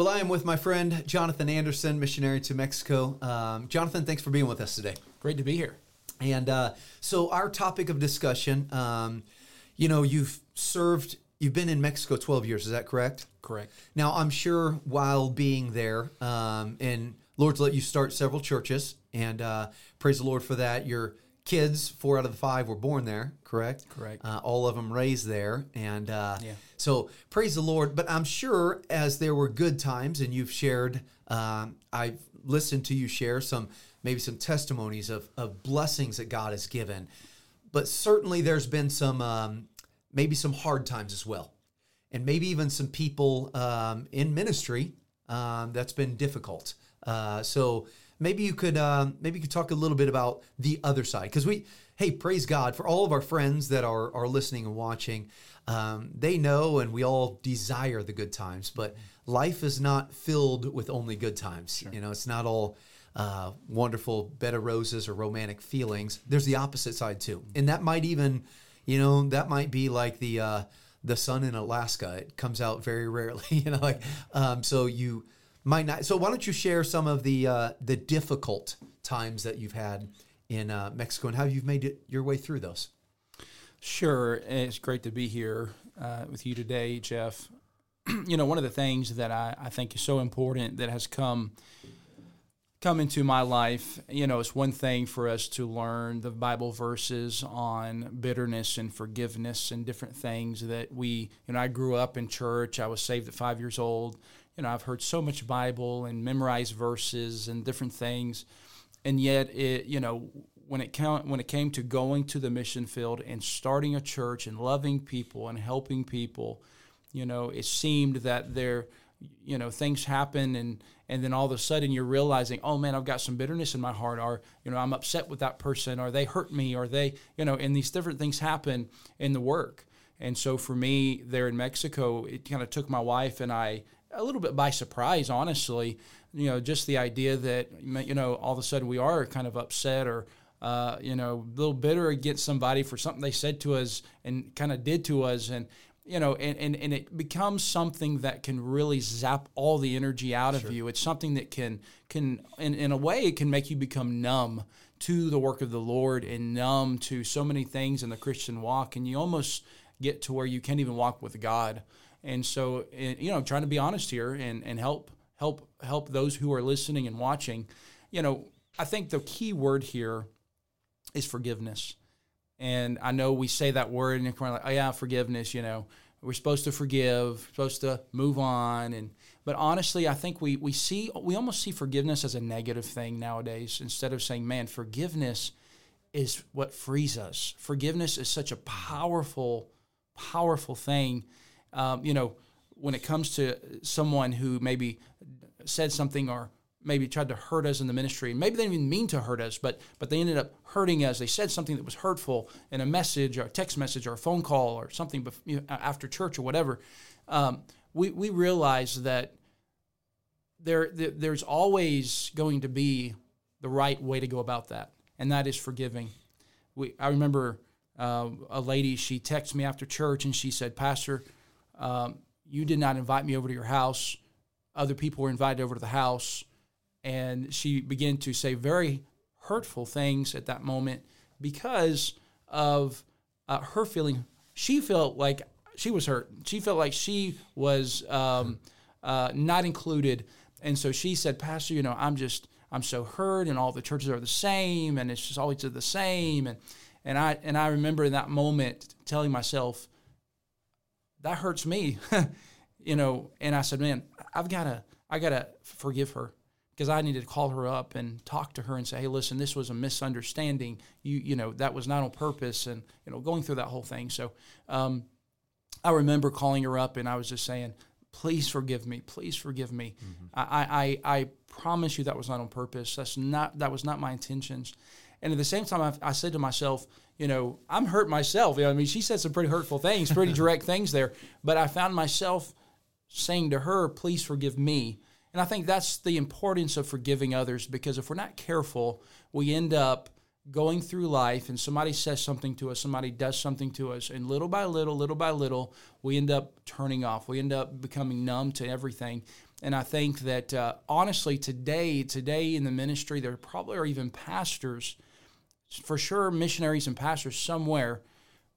Well, I am with my friend Jonathan Anderson, missionary to Mexico. Um, Jonathan, thanks for being with us today. Great to be here. And uh, so, our topic of discussion, um, you know, you've served, you've been in Mexico 12 years, is that correct? Correct. Now, I'm sure while being there, um, and Lord's let you start several churches, and uh, praise the Lord for that. Your kids, four out of the five, were born there, correct? Correct. Uh, all of them raised there, and uh, Yeah. so praise the Lord. But I'm sure as there were good times, and you've shared, um, I've listened to you share some maybe some testimonies of of blessings that God has given. But certainly there's been some um, maybe some hard times as well, and maybe even some people um, in ministry um, that's been difficult. Uh, so maybe you could um, maybe you could talk a little bit about the other side because we hey praise God for all of our friends that are are listening and watching. Um, they know and we all desire the good times, but life is not filled with only good times. You know, it's not all uh, wonderful bed of roses or romantic feelings. There's the opposite side too, and that might even, you know, that might be like the uh, the sun in Alaska. It comes out very rarely. You know, like um, so you not. So why don't you share some of the uh, the difficult times that you've had in uh, Mexico and how you've made it your way through those? Sure. It's great to be here uh, with you today, Jeff. you know, one of the things that I, I think is so important that has come come into my life, you know, it's one thing for us to learn the Bible verses on bitterness and forgiveness and different things that we, you know, I grew up in church. I was saved at five years old. You know, I've heard so much Bible and memorized verses and different things. And yet it, you know, when it count, when it came to going to the mission field and starting a church and loving people and helping people, you know, it seemed that there, you know, things happen and and then all of a sudden you're realizing, oh man, I've got some bitterness in my heart, or you know, I'm upset with that person, or they hurt me, or they, you know, and these different things happen in the work. And so for me there in Mexico, it kind of took my wife and I a little bit by surprise, honestly. You know, just the idea that you know all of a sudden we are kind of upset or uh, you know, a little bitter against somebody for something they said to us and kind of did to us. And, you know, and, and, and it becomes something that can really zap all the energy out of you. It's something that can, can in, in a way, it can make you become numb to the work of the Lord and numb to so many things in the Christian walk. And you almost get to where you can't even walk with God. And so, and, you know, trying to be honest here and, and help, help, help those who are listening and watching, you know, I think the key word here is forgiveness. And I know we say that word and we're like, oh yeah, forgiveness, you know. We're supposed to forgive, supposed to move on and but honestly, I think we we see we almost see forgiveness as a negative thing nowadays instead of saying, man, forgiveness is what frees us. Forgiveness is such a powerful, powerful thing. Um, you know, when it comes to someone who maybe said something or maybe tried to hurt us in the ministry. Maybe they didn't even mean to hurt us, but but they ended up hurting us. They said something that was hurtful in a message or a text message or a phone call or something bef- you know, after church or whatever. Um, we we realize that there, there there's always going to be the right way to go about that, and that is forgiving. We I remember uh, a lady she texted me after church and she said, Pastor, um, you did not invite me over to your house. Other people were invited over to the house and she began to say very hurtful things at that moment because of uh, her feeling. She felt like she was hurt. She felt like she was um, uh, not included, and so she said, "Pastor, you know, I'm just I'm so hurt, and all the churches are the same, and it's just always the same." And and I and I remember in that moment telling myself, "That hurts me," you know. And I said, "Man, I've got to I got to forgive her." because I needed to call her up and talk to her and say, "Hey, listen, this was a misunderstanding. You, you know, that was not on purpose." And you know, going through that whole thing. So, um, I remember calling her up and I was just saying, "Please forgive me. Please forgive me. I, I, I promise you that was not on purpose. That's not that was not my intentions." And at the same time, I, I said to myself, you know, I'm hurt myself. You know, I mean, she said some pretty hurtful things, pretty direct things there, but I found myself saying to her, "Please forgive me." And I think that's the importance of forgiving others because if we're not careful, we end up going through life and somebody says something to us, somebody does something to us, and little by little, little by little, we end up turning off. We end up becoming numb to everything. And I think that uh, honestly, today, today in the ministry, there probably are even pastors, for sure, missionaries and pastors somewhere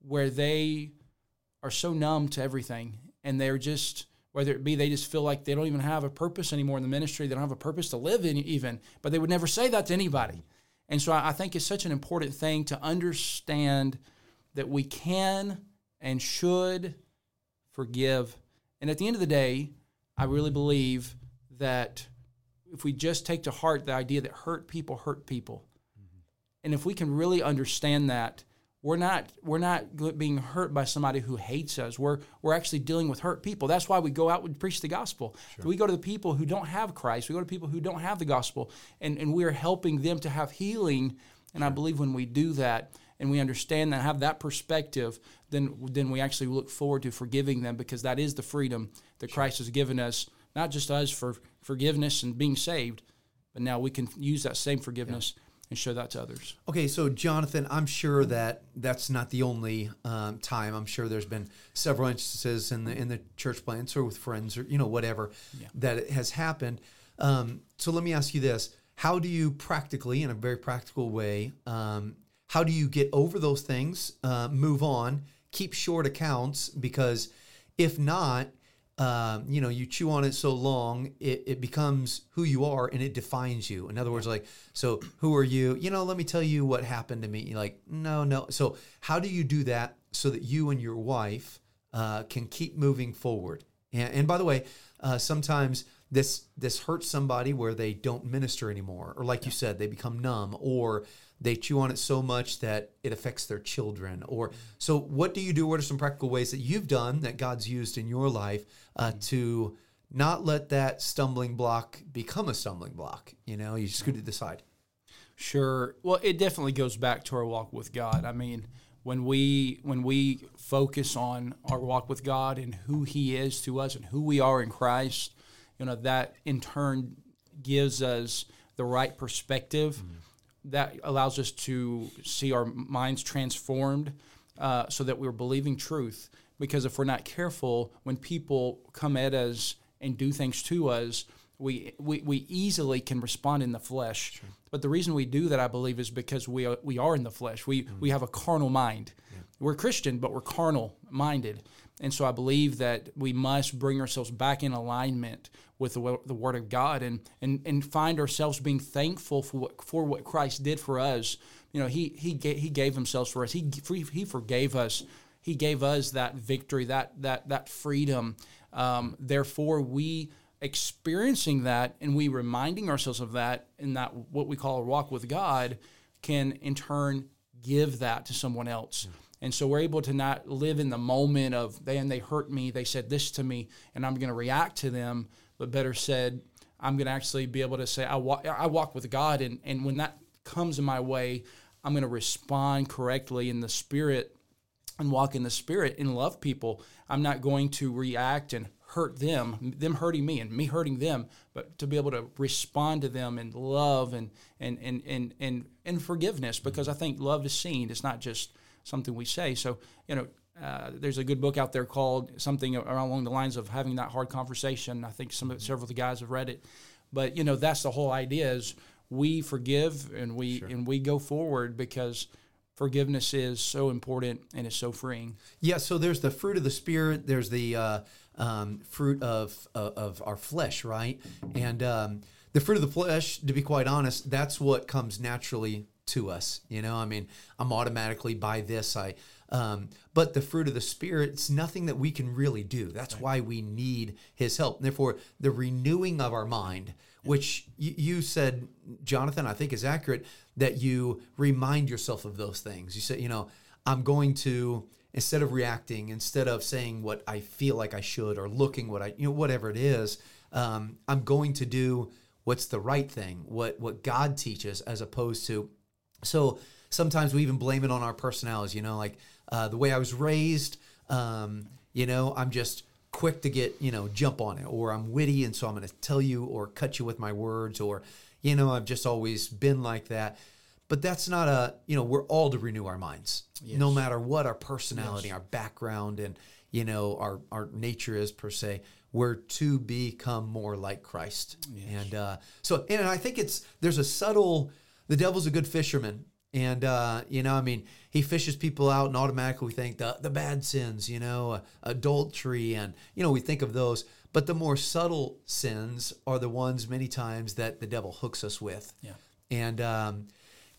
where they are so numb to everything and they're just whether it be they just feel like they don't even have a purpose anymore in the ministry they don't have a purpose to live in even but they would never say that to anybody and so I, think it's such an important thing to understand that we can and should forgive and at the end of the day i really believe that if we just take to heart the idea that hurt people hurt people. And if we can really understand that we're not we're not being hurt by somebody who hates us. We're we're actually dealing with hurt people. That's why we go out and preach the gospel. Sure. We go to the people who don't have Christ. We go to people who don't have the gospel, and and we are helping them to have healing. And sure. I believe when we do that and we understand that have that perspective, then then we actually look forward to forgiving them because that is the freedom that sure. Christ has given us, not just us for forgiveness and being saved, but now we can use that same forgiveness. Yeah and show that to others. Okay, so Jonathan, I'm sure that that's not the only um, time. I'm sure there's been several instances in the in the church plants or with friends or you know whatever yeah. that it has happened. Um, so let me ask you this: How do you practically, in a very practical way, um, how do you get over those things, uh, move on, keep short accounts? Because if not, um, you know, you chew on it so long, it, it becomes who you are and it defines you. In other words, like, so who are you? You know, let me tell you what happened to me. You're like, no, no. So, how do you do that so that you and your wife uh, can keep moving forward? And, and by the way, uh, sometimes this this hurts somebody where they don't minister anymore, or like yeah. you said, they become numb, or they chew on it so much that it affects their children. Or so what do you do? What are some practical ways that you've done that god's used in your life uh, to not let that stumbling block become a stumbling block? You know you scoot got to decide sure. Well it definitely goes back to our walk with god. I mean when we when we focus on our walk with god and who he is to us and who we are in christ you know that in turn gives us the right perspective mm-hmm that allows us to see our minds transformed uh, so that we're believing truth. Because if we're not careful, when people come at us and do things to us, we, we, we easily can respond in the flesh. Sure. But the reason we do that, I believe, is because we are, we are in the flesh. We, mm-hmm. we have a carnal mind. Yeah. We're Christian, but we're carnal minded. And so I believe that we must bring ourselves back in alignment with the, the Word of God and, and, and find ourselves being thankful for what, for what Christ did for us. You know, He, he, gave, he gave Himself for us, he, he forgave us, He gave us that victory, that, that, that freedom. Um, therefore, we experiencing that and we reminding ourselves of that in that what we call a walk with God can in turn give that to someone else. And so we're able to not live in the moment of, then they hurt me, they said this to me, and I'm going to react to them. But better said, I'm going to actually be able to say, I walk, I walk with God. And, and when that comes in my way, I'm going to respond correctly in the spirit and walk in the spirit and love people. I'm not going to react and hurt them, them hurting me and me hurting them, but to be able to respond to them in love and and and and and, and forgiveness because I think love is seen. It's not just something we say. So, you know, uh, there's a good book out there called something along the lines of having that hard conversation. I think some several of the guys have read it, but you know that's the whole idea is we forgive and we sure. and we go forward because forgiveness is so important and it's so freeing. Yeah. So there's the fruit of the spirit. There's the uh, um, fruit of, of, of our flesh, right? And um, the fruit of the flesh, to be quite honest, that's what comes naturally to us. You know, I mean, I'm automatically by this. I, um, but the fruit of the spirit, it's nothing that we can really do. That's right. why we need His help. Therefore, the renewing of our mind, which y- you said, Jonathan, I think is accurate, that you remind yourself of those things. You say, you know, I'm going to instead of reacting, instead of saying what I feel like I should or looking what I, you know, whatever it is, um, I'm going to do what's the right thing, what what God teaches, as opposed to so sometimes we even blame it on our personalities, you know, like uh, the way I was raised, um, you know, I'm just quick to get, you know, jump on it, or I'm witty, and so I'm going to tell you or cut you with my words, or, you know, I've just always been like that. but that's not a you know we're all to renew our minds no matter what our personality our background and you know our our nature is per se we're to become more like christ. And uh, so and i think it's there's a subtle the devil's a good fisherman and uh, you know i mean he fishes people out and automatically we think the, the bad sins you know uh, adultery and you know we think of those but the more subtle sins are the ones many times that the devil hooks us with Yeah. and um,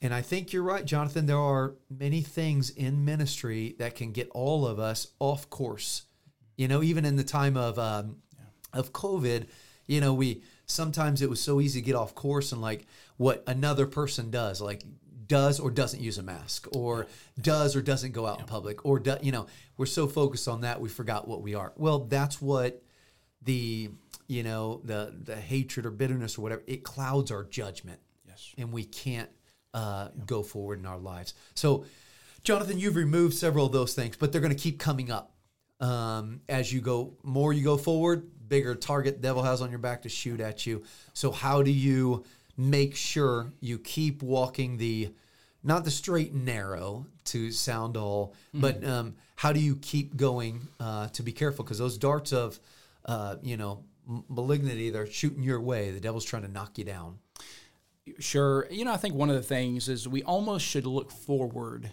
and I think you're right, Jonathan. There are many things in ministry that can get all of us off course. You know, even in the time of um, of COVID, you know, we sometimes it was so easy to get off course and like what another person does, like does or doesn't use a mask, or does or doesn't go out in public, or do, you know, we're so focused on that we forgot what we are. Well, that's what the you know the the hatred or bitterness or whatever it clouds our judgment Yes. and we can't uh, go forward in our lives. So, Jonathan, you've removed several of those things, but they're going to keep coming up um, as you go. More you go forward, bigger target devil has on your back to shoot at you. So, how do you make sure you keep walking the not the straight and narrow to sound all, but um, how do you keep going uh, to be careful because those darts of uh, you know malignity they're shooting your way. The devil's trying to knock you down. Sure. You know, I think one of the things is we almost should look forward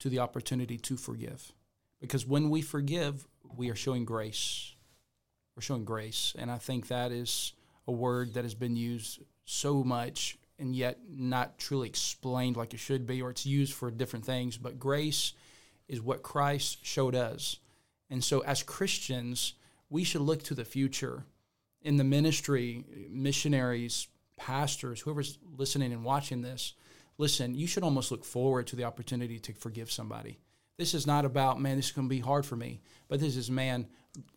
to the opportunity to forgive. Because when we forgive, we are showing grace. We're showing grace. And I think that is a word that has been used so much and yet not truly explained like it should be, or it's used for different things. But grace is what Christ showed us. And so as Christians, we should look to the future in the ministry, missionaries, pastors, whoever's listening and watching this, listen, you should almost look forward to the opportunity to forgive somebody. This is not about, man, this is going to be hard for me, but this is, man,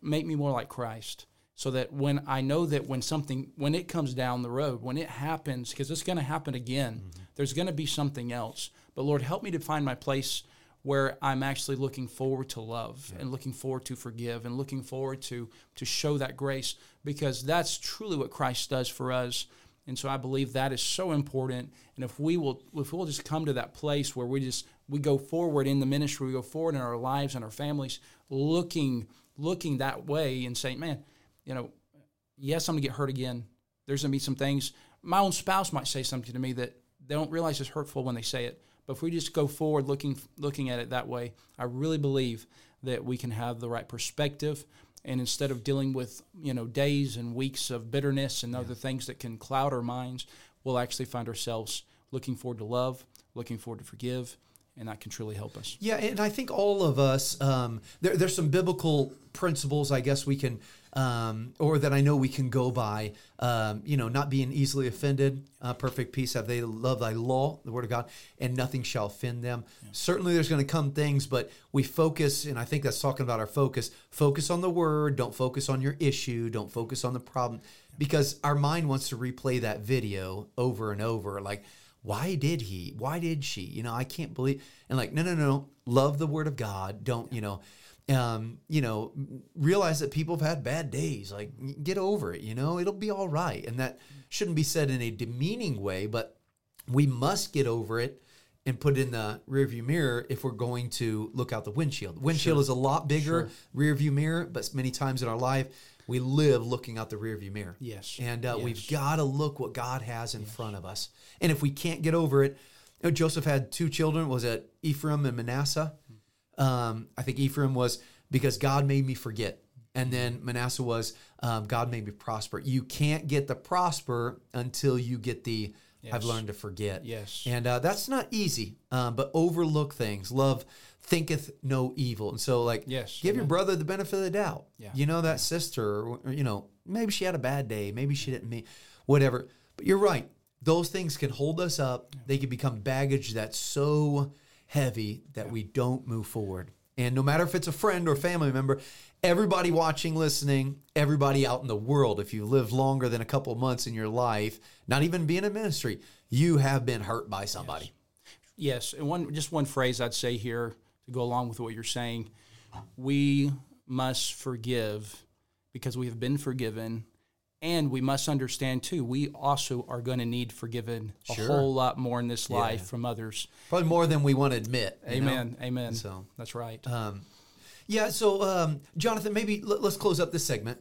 make me more like Christ. So that when I know that when something, when it comes down the road, when it happens, because it's going to happen again, mm-hmm. there's going to be something else. But Lord, help me to find my place where I'm actually looking forward to love and looking forward to forgive and looking forward to to show that grace because that's truly what Christ does for us. And so I believe that is so important. And if we will if we'll just come to that place where we just we go forward in the ministry, we go forward in our lives and our families, looking looking that way and saying, Man, you know, yes, I'm gonna get hurt again. There's gonna be some things. My own spouse might say something to me that they don't realize is hurtful when they say it. But if we just go forward looking looking at it that way, I really believe that we can have the right perspective. And instead of dealing with you know days and weeks of bitterness and other things that can cloud our minds, we'll actually find ourselves looking forward to love, looking forward to forgive, and that can truly help us. Yeah, and I think all of us, um, there, there's some biblical principles, I guess we can, um, or that I know we can go by. Um, you know, not being easily offended, uh, perfect peace have they love thy law, the word of God, and nothing shall offend them. Certainly, there's going to come things, but we focus, and I think that's talking about our focus. Focus on the word. Don't focus on your issue. Don't focus on the problem, because our mind wants to replay that video over and over, like why did he why did she? You know i can't believe and like no no no love the word of god. Don't you know um you know realize that people have had bad days. Like get over it you know? It'll be all right. And that shouldn't be said in a demeaning way but we must get over it and put it in the rearview mirror if we're going to look out the windshield. Windshield is a lot bigger rearview mirror, but many times in our life we live looking out the rearview mirror. Yes. and uh, Yes. we've got to look what God has in front of us. And if we can't get over it, you know, Joseph had two children. Was it Ephraim and Manasseh? Um, I think Ephraim was because God made me forget. And then Manasseh was um, God made me prosper. You can't get the prosper until you get the I've learned to forget. Yes. And uh, that's not easy, um, but overlook things. Love thinketh no evil. And so, like, Yes. give your brother the benefit of the doubt. Yeah. You know, that sister, or, or, you know, maybe she had a bad day. Maybe she didn't mean whatever. But you're right. Those things can hold us up. They can become baggage that's so heavy that we don't move forward. And no matter if it's a friend or family member, everybody watching, listening, everybody out in the world, if you live longer than a couple months in your life, not even being in ministry, you have been hurt by somebody. Yes, and one just one phrase I'd say here to go along with what you're saying: we must forgive because we have been forgiven, And we must understand too, we also are going to need forgiven a Sure. whole lot more in this life from others. Probably more than we want to admit. you know? Amen. Amen. So- that's right. Um, yeah, so um, Jonathan, maybe let, us close up this segment.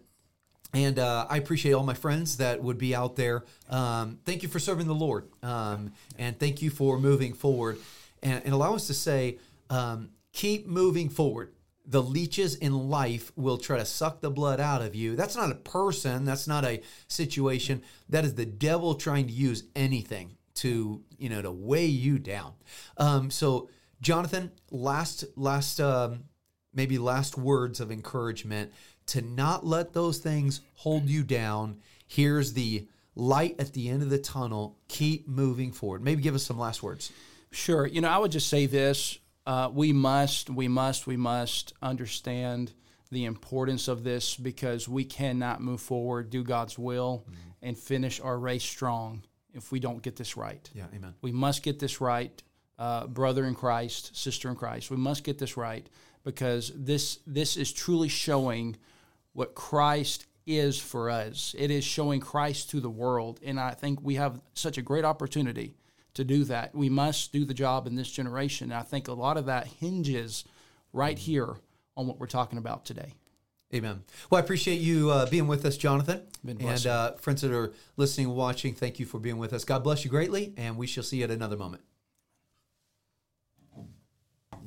And uh, I appreciate all my friends that would be out there. Um, thank you for serving the Lord. Um, and thank you for moving forward. And, and allow us to say, um, keep moving forward. The leeches in life will try to suck the blood out of you. That's not a person, that's not a situation. That is the devil trying to use anything to, you know, to weigh you down. Um, so, Jonathan, last, last, um, maybe last words of encouragement to not let those things hold you down. Here's the light at the end of the tunnel. Keep moving forward. Maybe give us some last words. Sure. You know, I would just say this: uh, we must, we must, we must understand the importance of this because we cannot move forward, do God's will, and finish our race strong if we don't get this right. Yeah, amen. We must get this right, uh, brother in Christ, sister in Christ. We must get this right because this this is truly showing what Christ is for us. It is showing Christ to the world, and I think we have such a great opportunity to do that. We must do the job in this generation. And I think a lot of that hinges right here on what we're talking about today. Amen. Well, I appreciate you uh, being with us, Jonathan. Been and uh, friends that are listening and watching, thank you for being with us. God bless you greatly, and we shall see you at another moment.